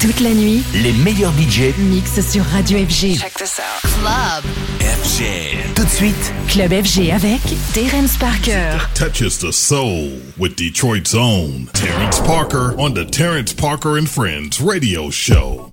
Toute la nuit, Les meilleurs budgets mix sur Radio FG. Check this out. Club. FG. Tout de suite, Club FG avec Terence Parker. touches the soul with Detroit's own Terrence Parker on the Terrence Parker and Friends radio show.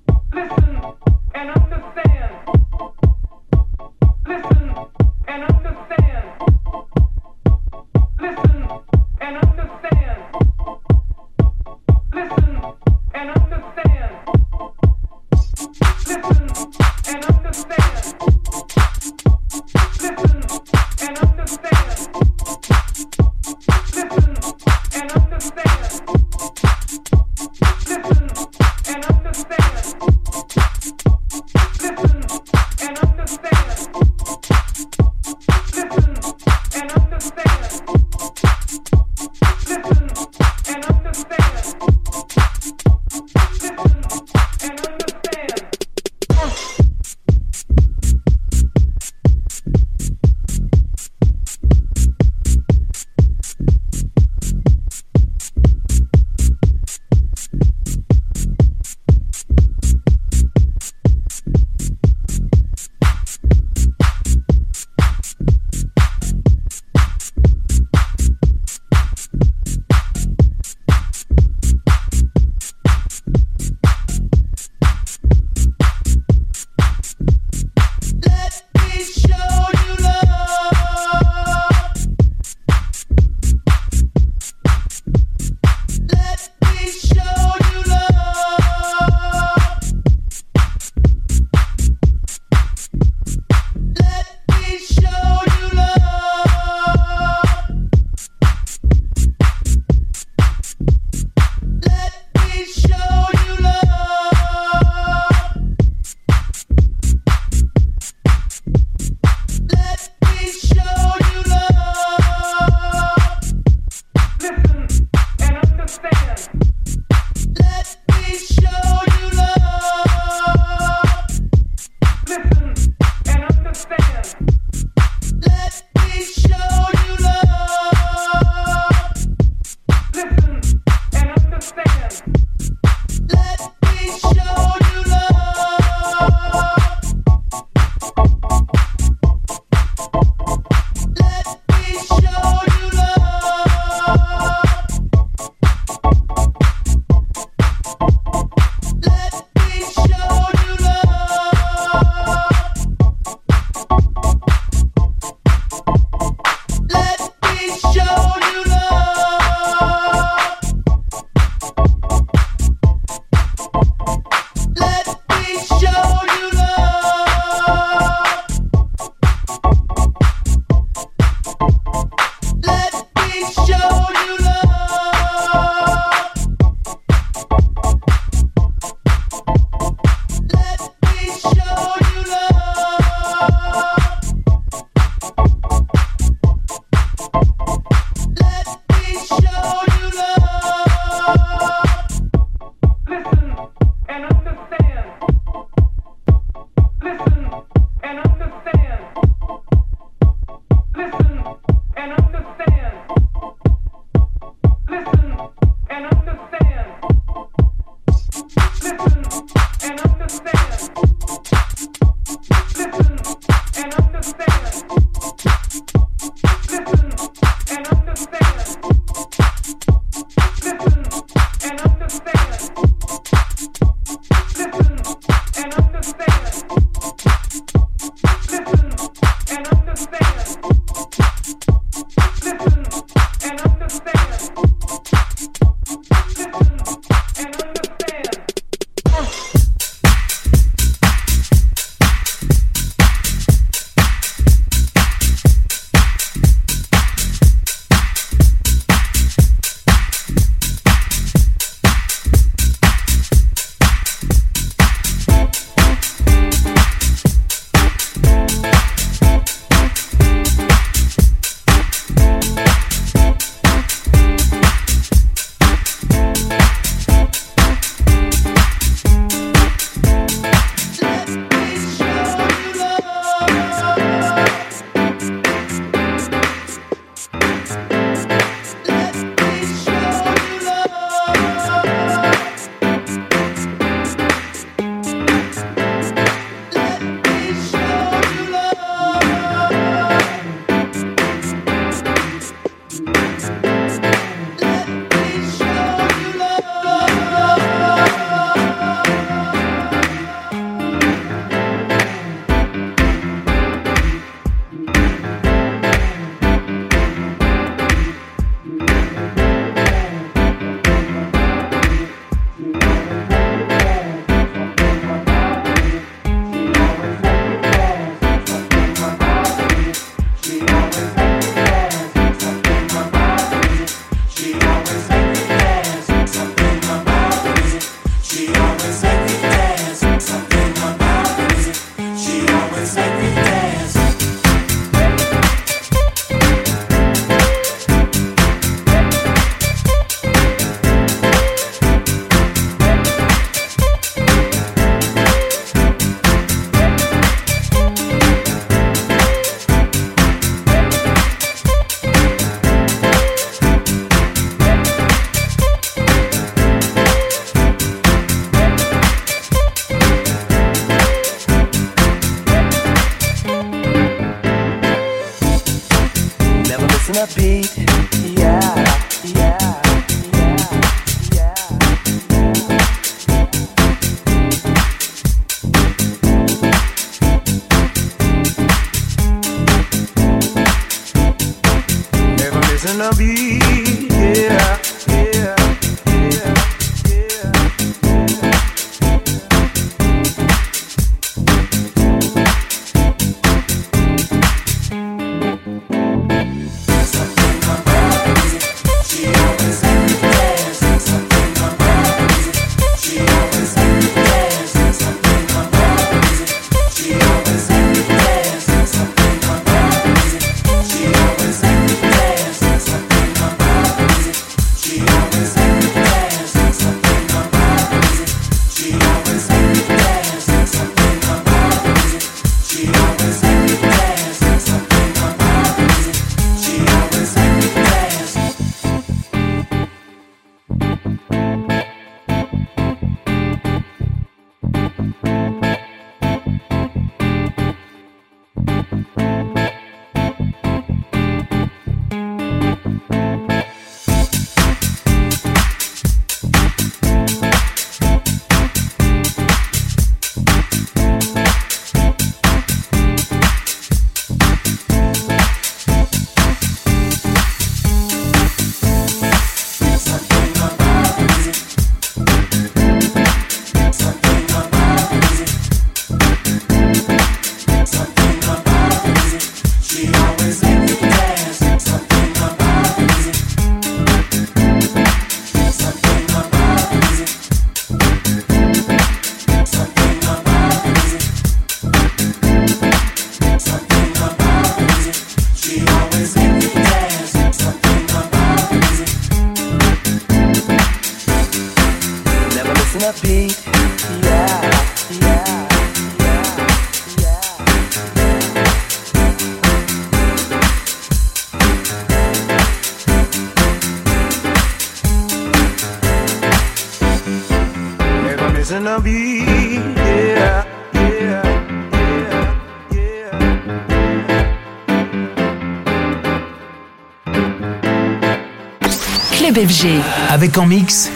FG. Avec en mix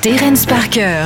Terence Parker.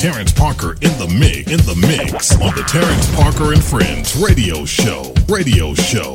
Terrence Parker in the mix, in the mix on the Terrence Parker and Friends radio show. Radio show.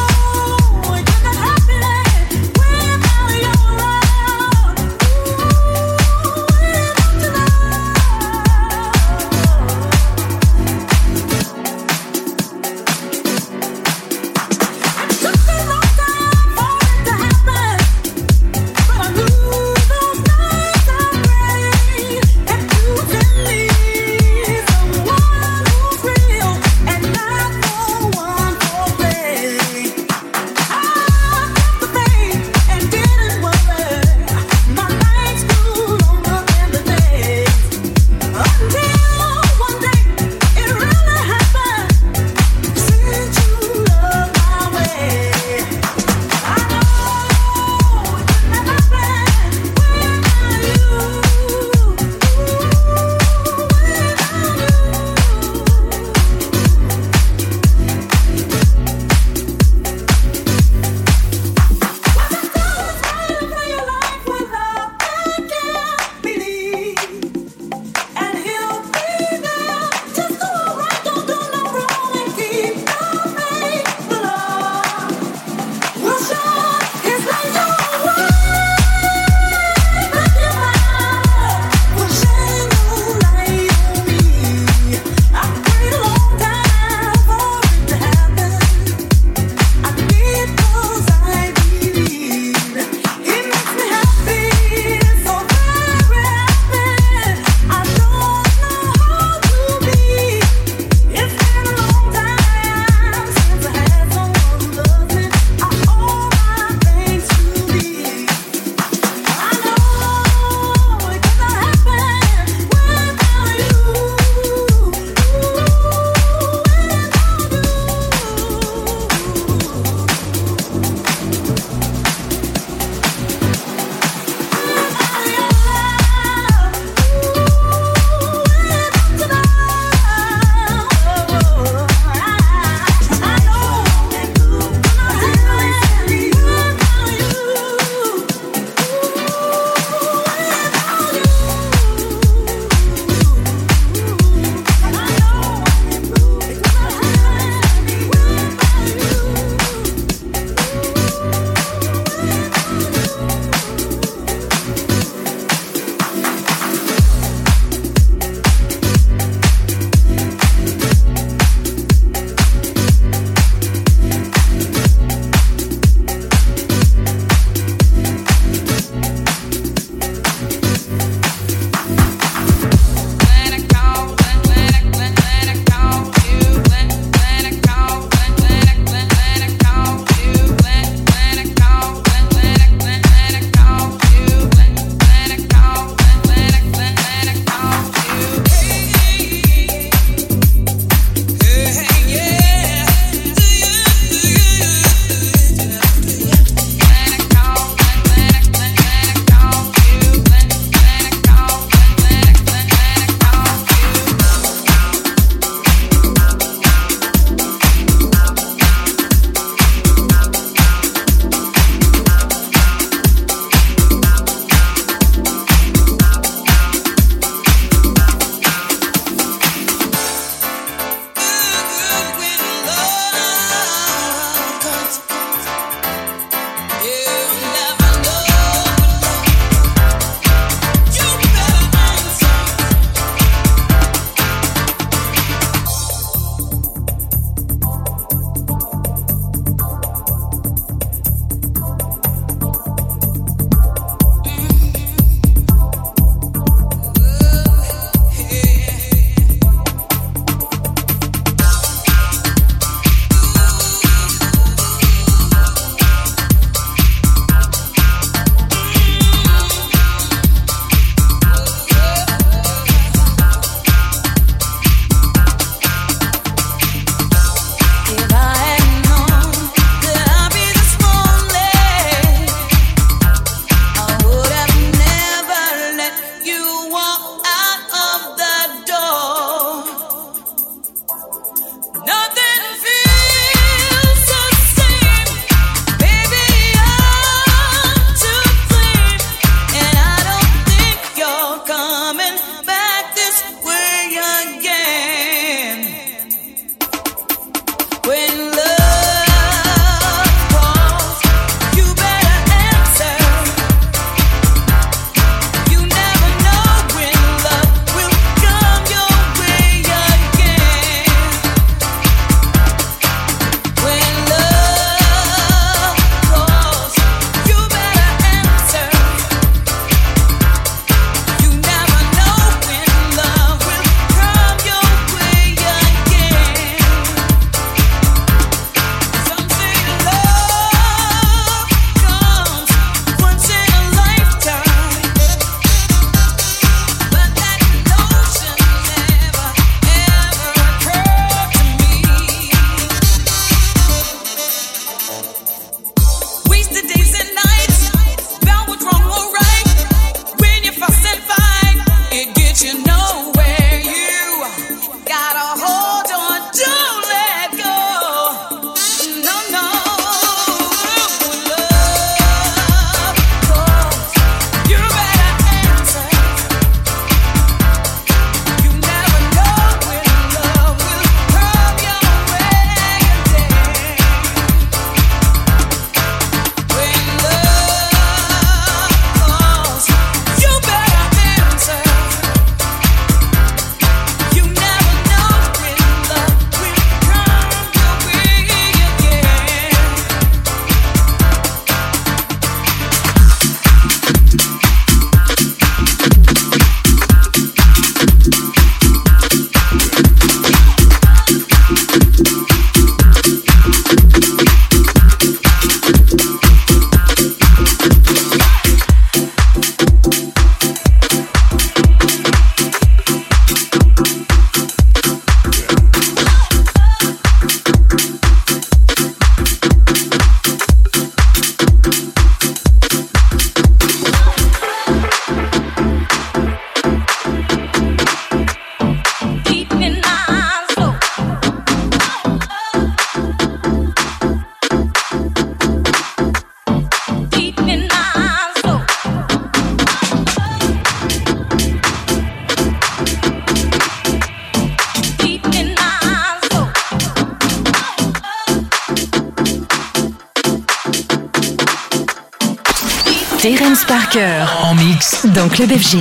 Terence Parker En mix. dans Club FG.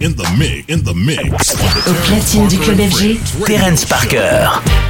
In the mix, in the mix. on the Au platine du Club FG, Terence. Parker.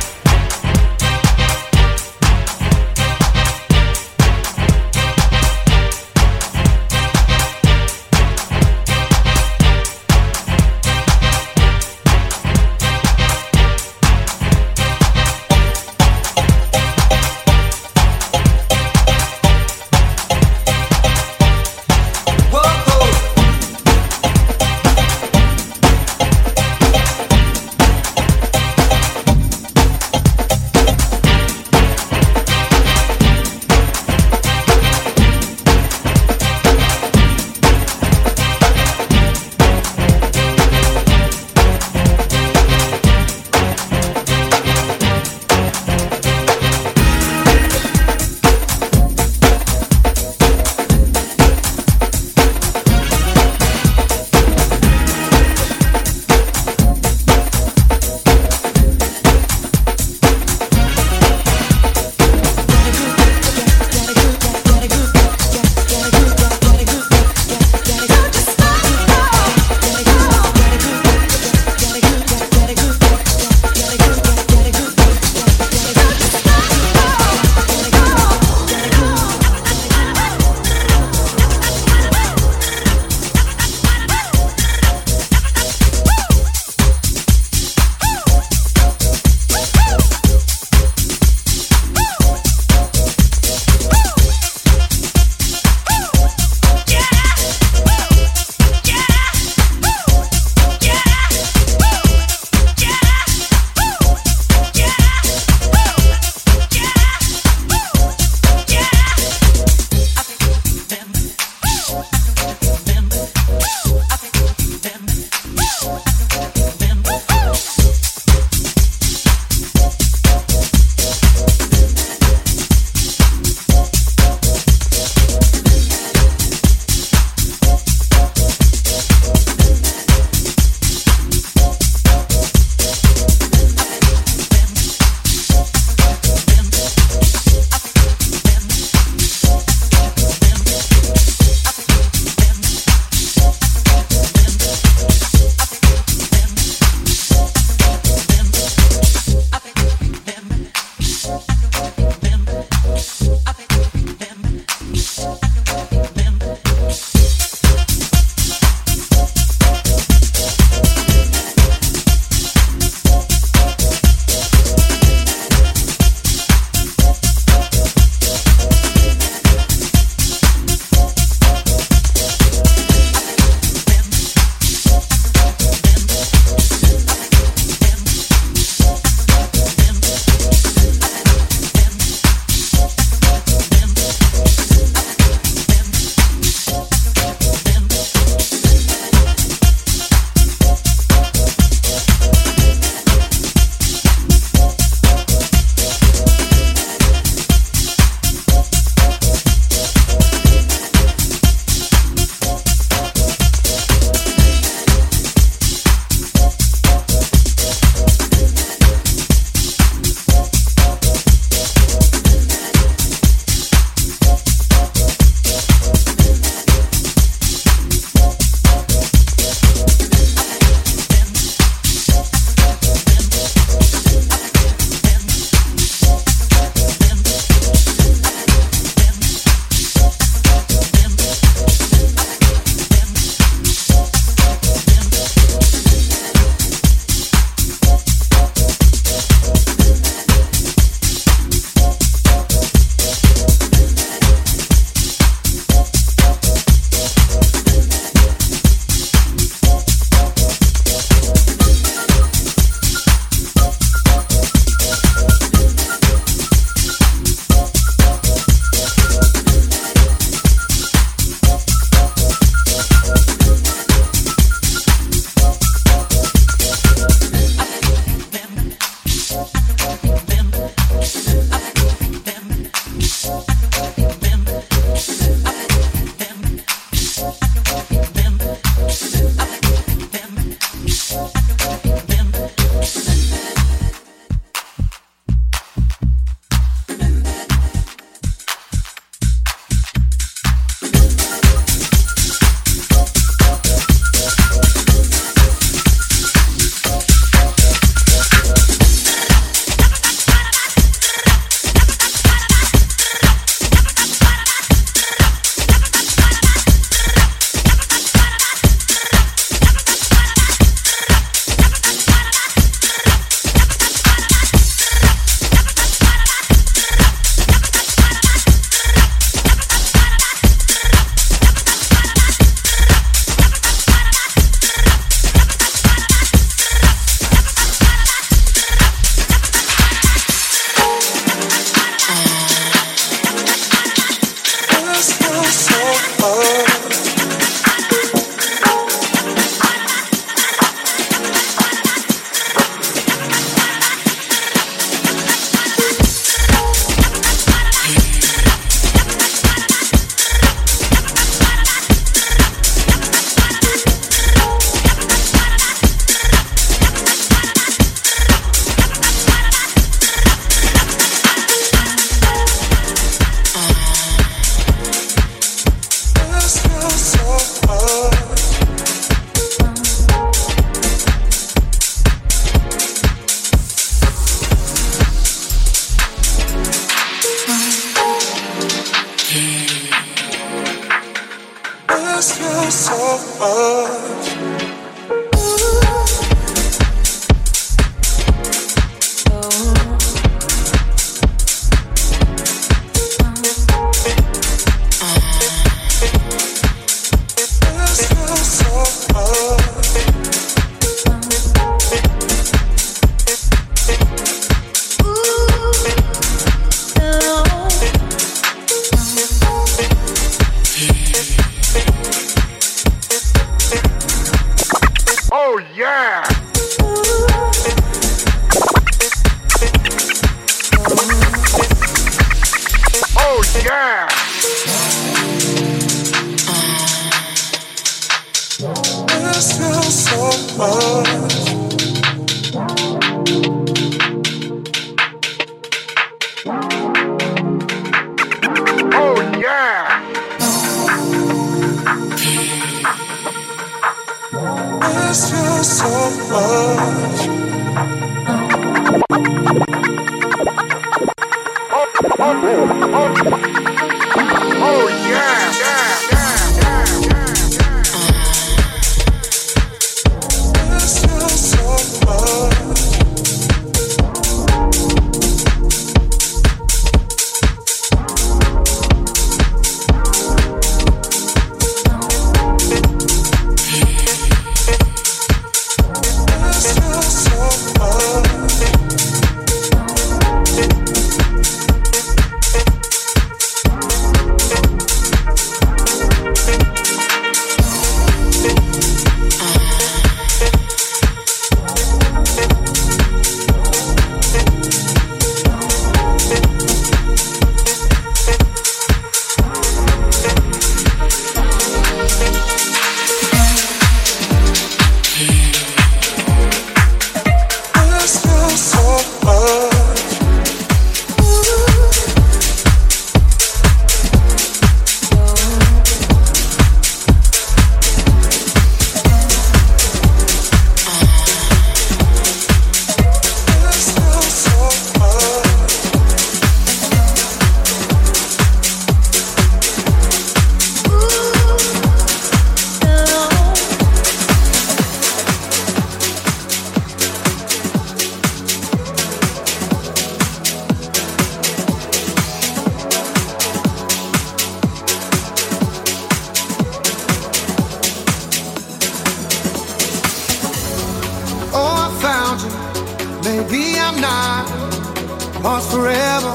Lost forever,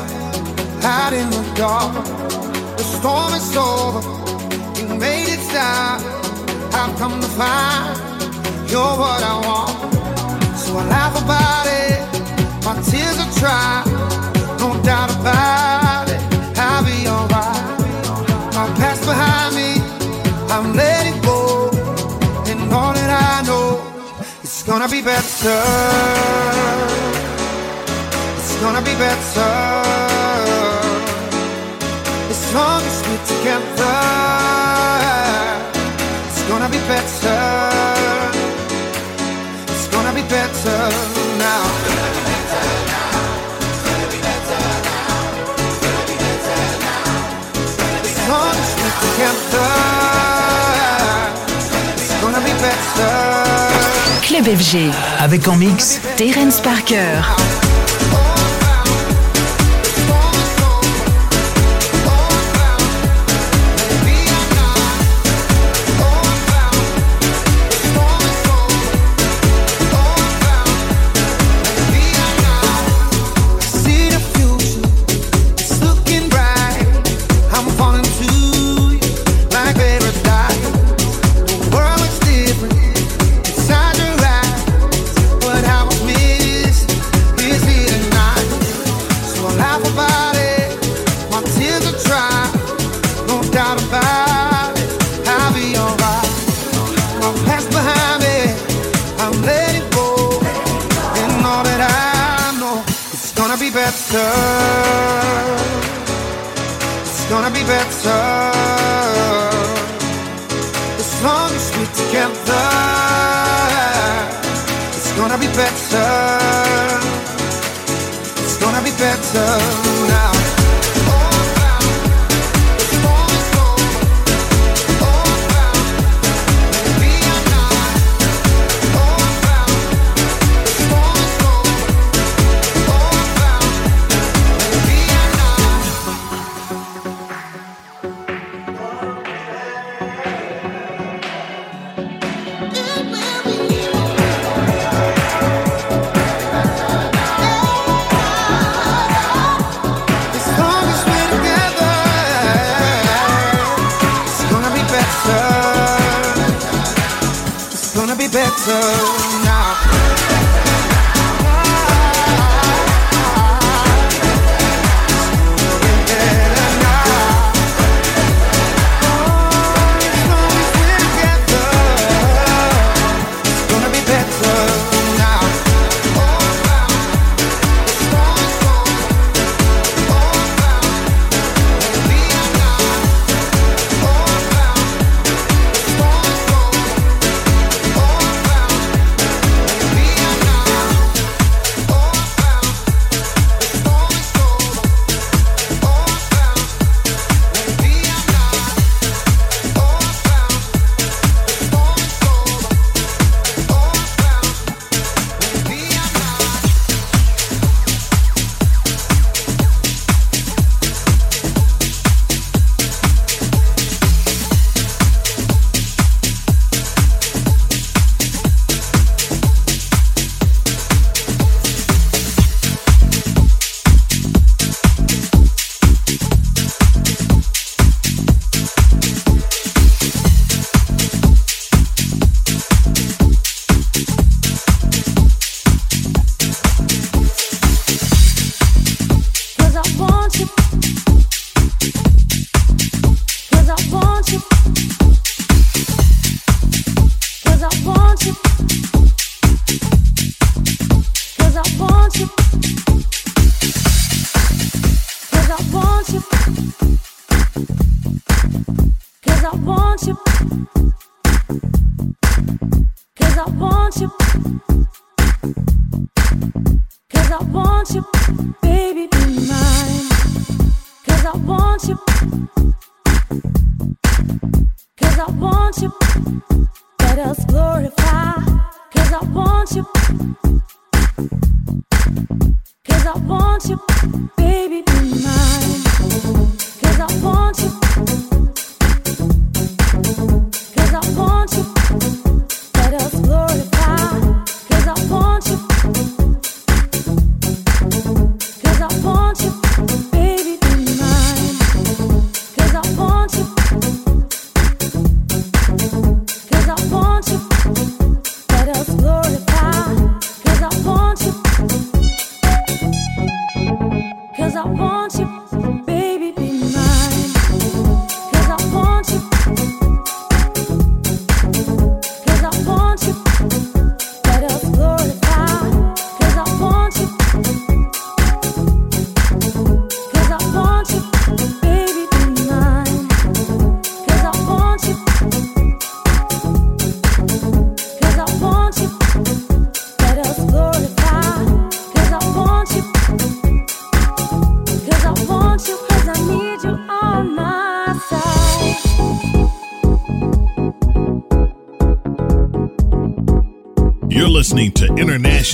out in the dark. The storm is over. You made it stop. I've come to find you're what I want. So I laugh about it. My tears are dry. No doubt about it. I'll be alright. My past behind me. I'm letting go. And all that I know. It's gonna be better. Gonna be better. As long as we're together. It's gonna be better. It's gonna be better now. As. Club FG. Avec en mix Terence Parker. Better. It's gonna be better. As long as we're together, it's gonna be better. It's gonna be better now. answer.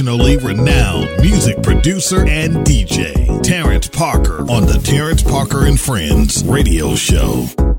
Internationally renowned music producer and DJ, Terrence Parker, on the Terrence Parker and Friends radio show.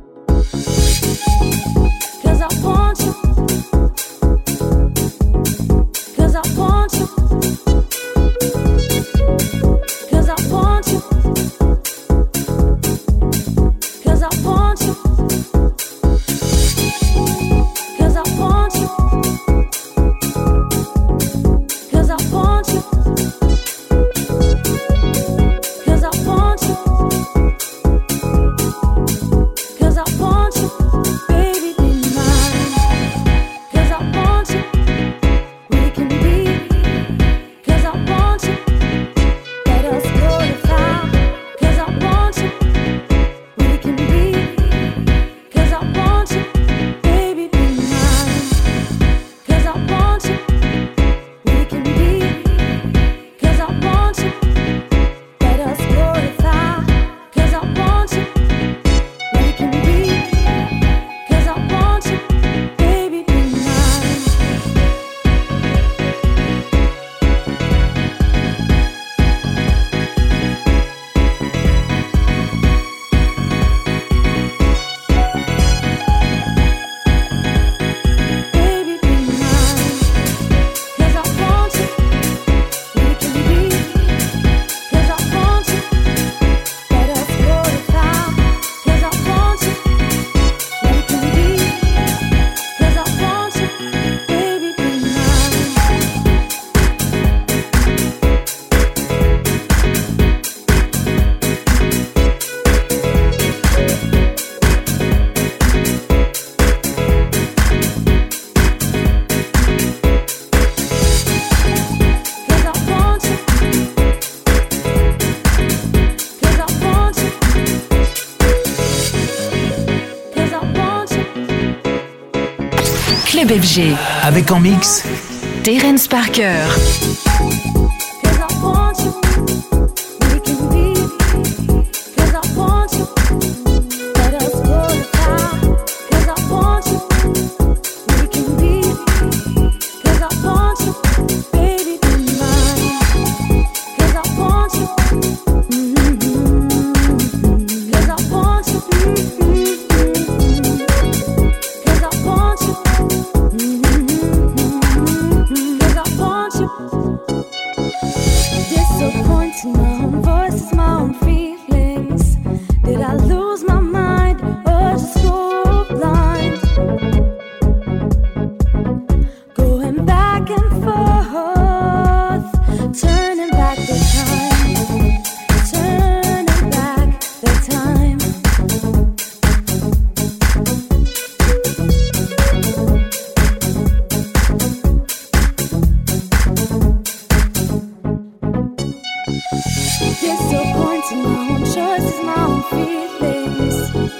Avec en mix Terence Parker. Disappointing my own choices, my own feelings.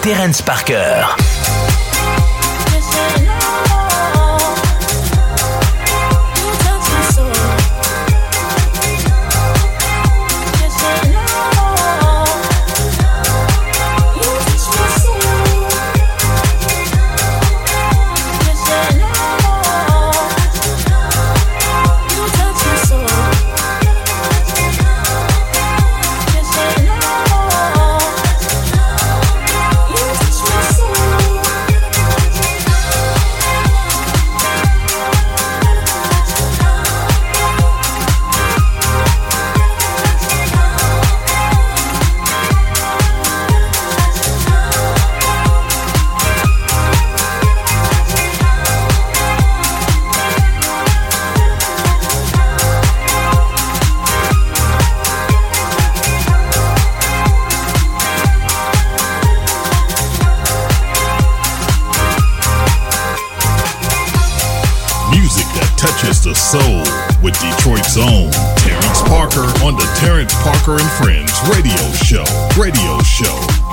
Terence Parker. And Friends radio show. Radio show.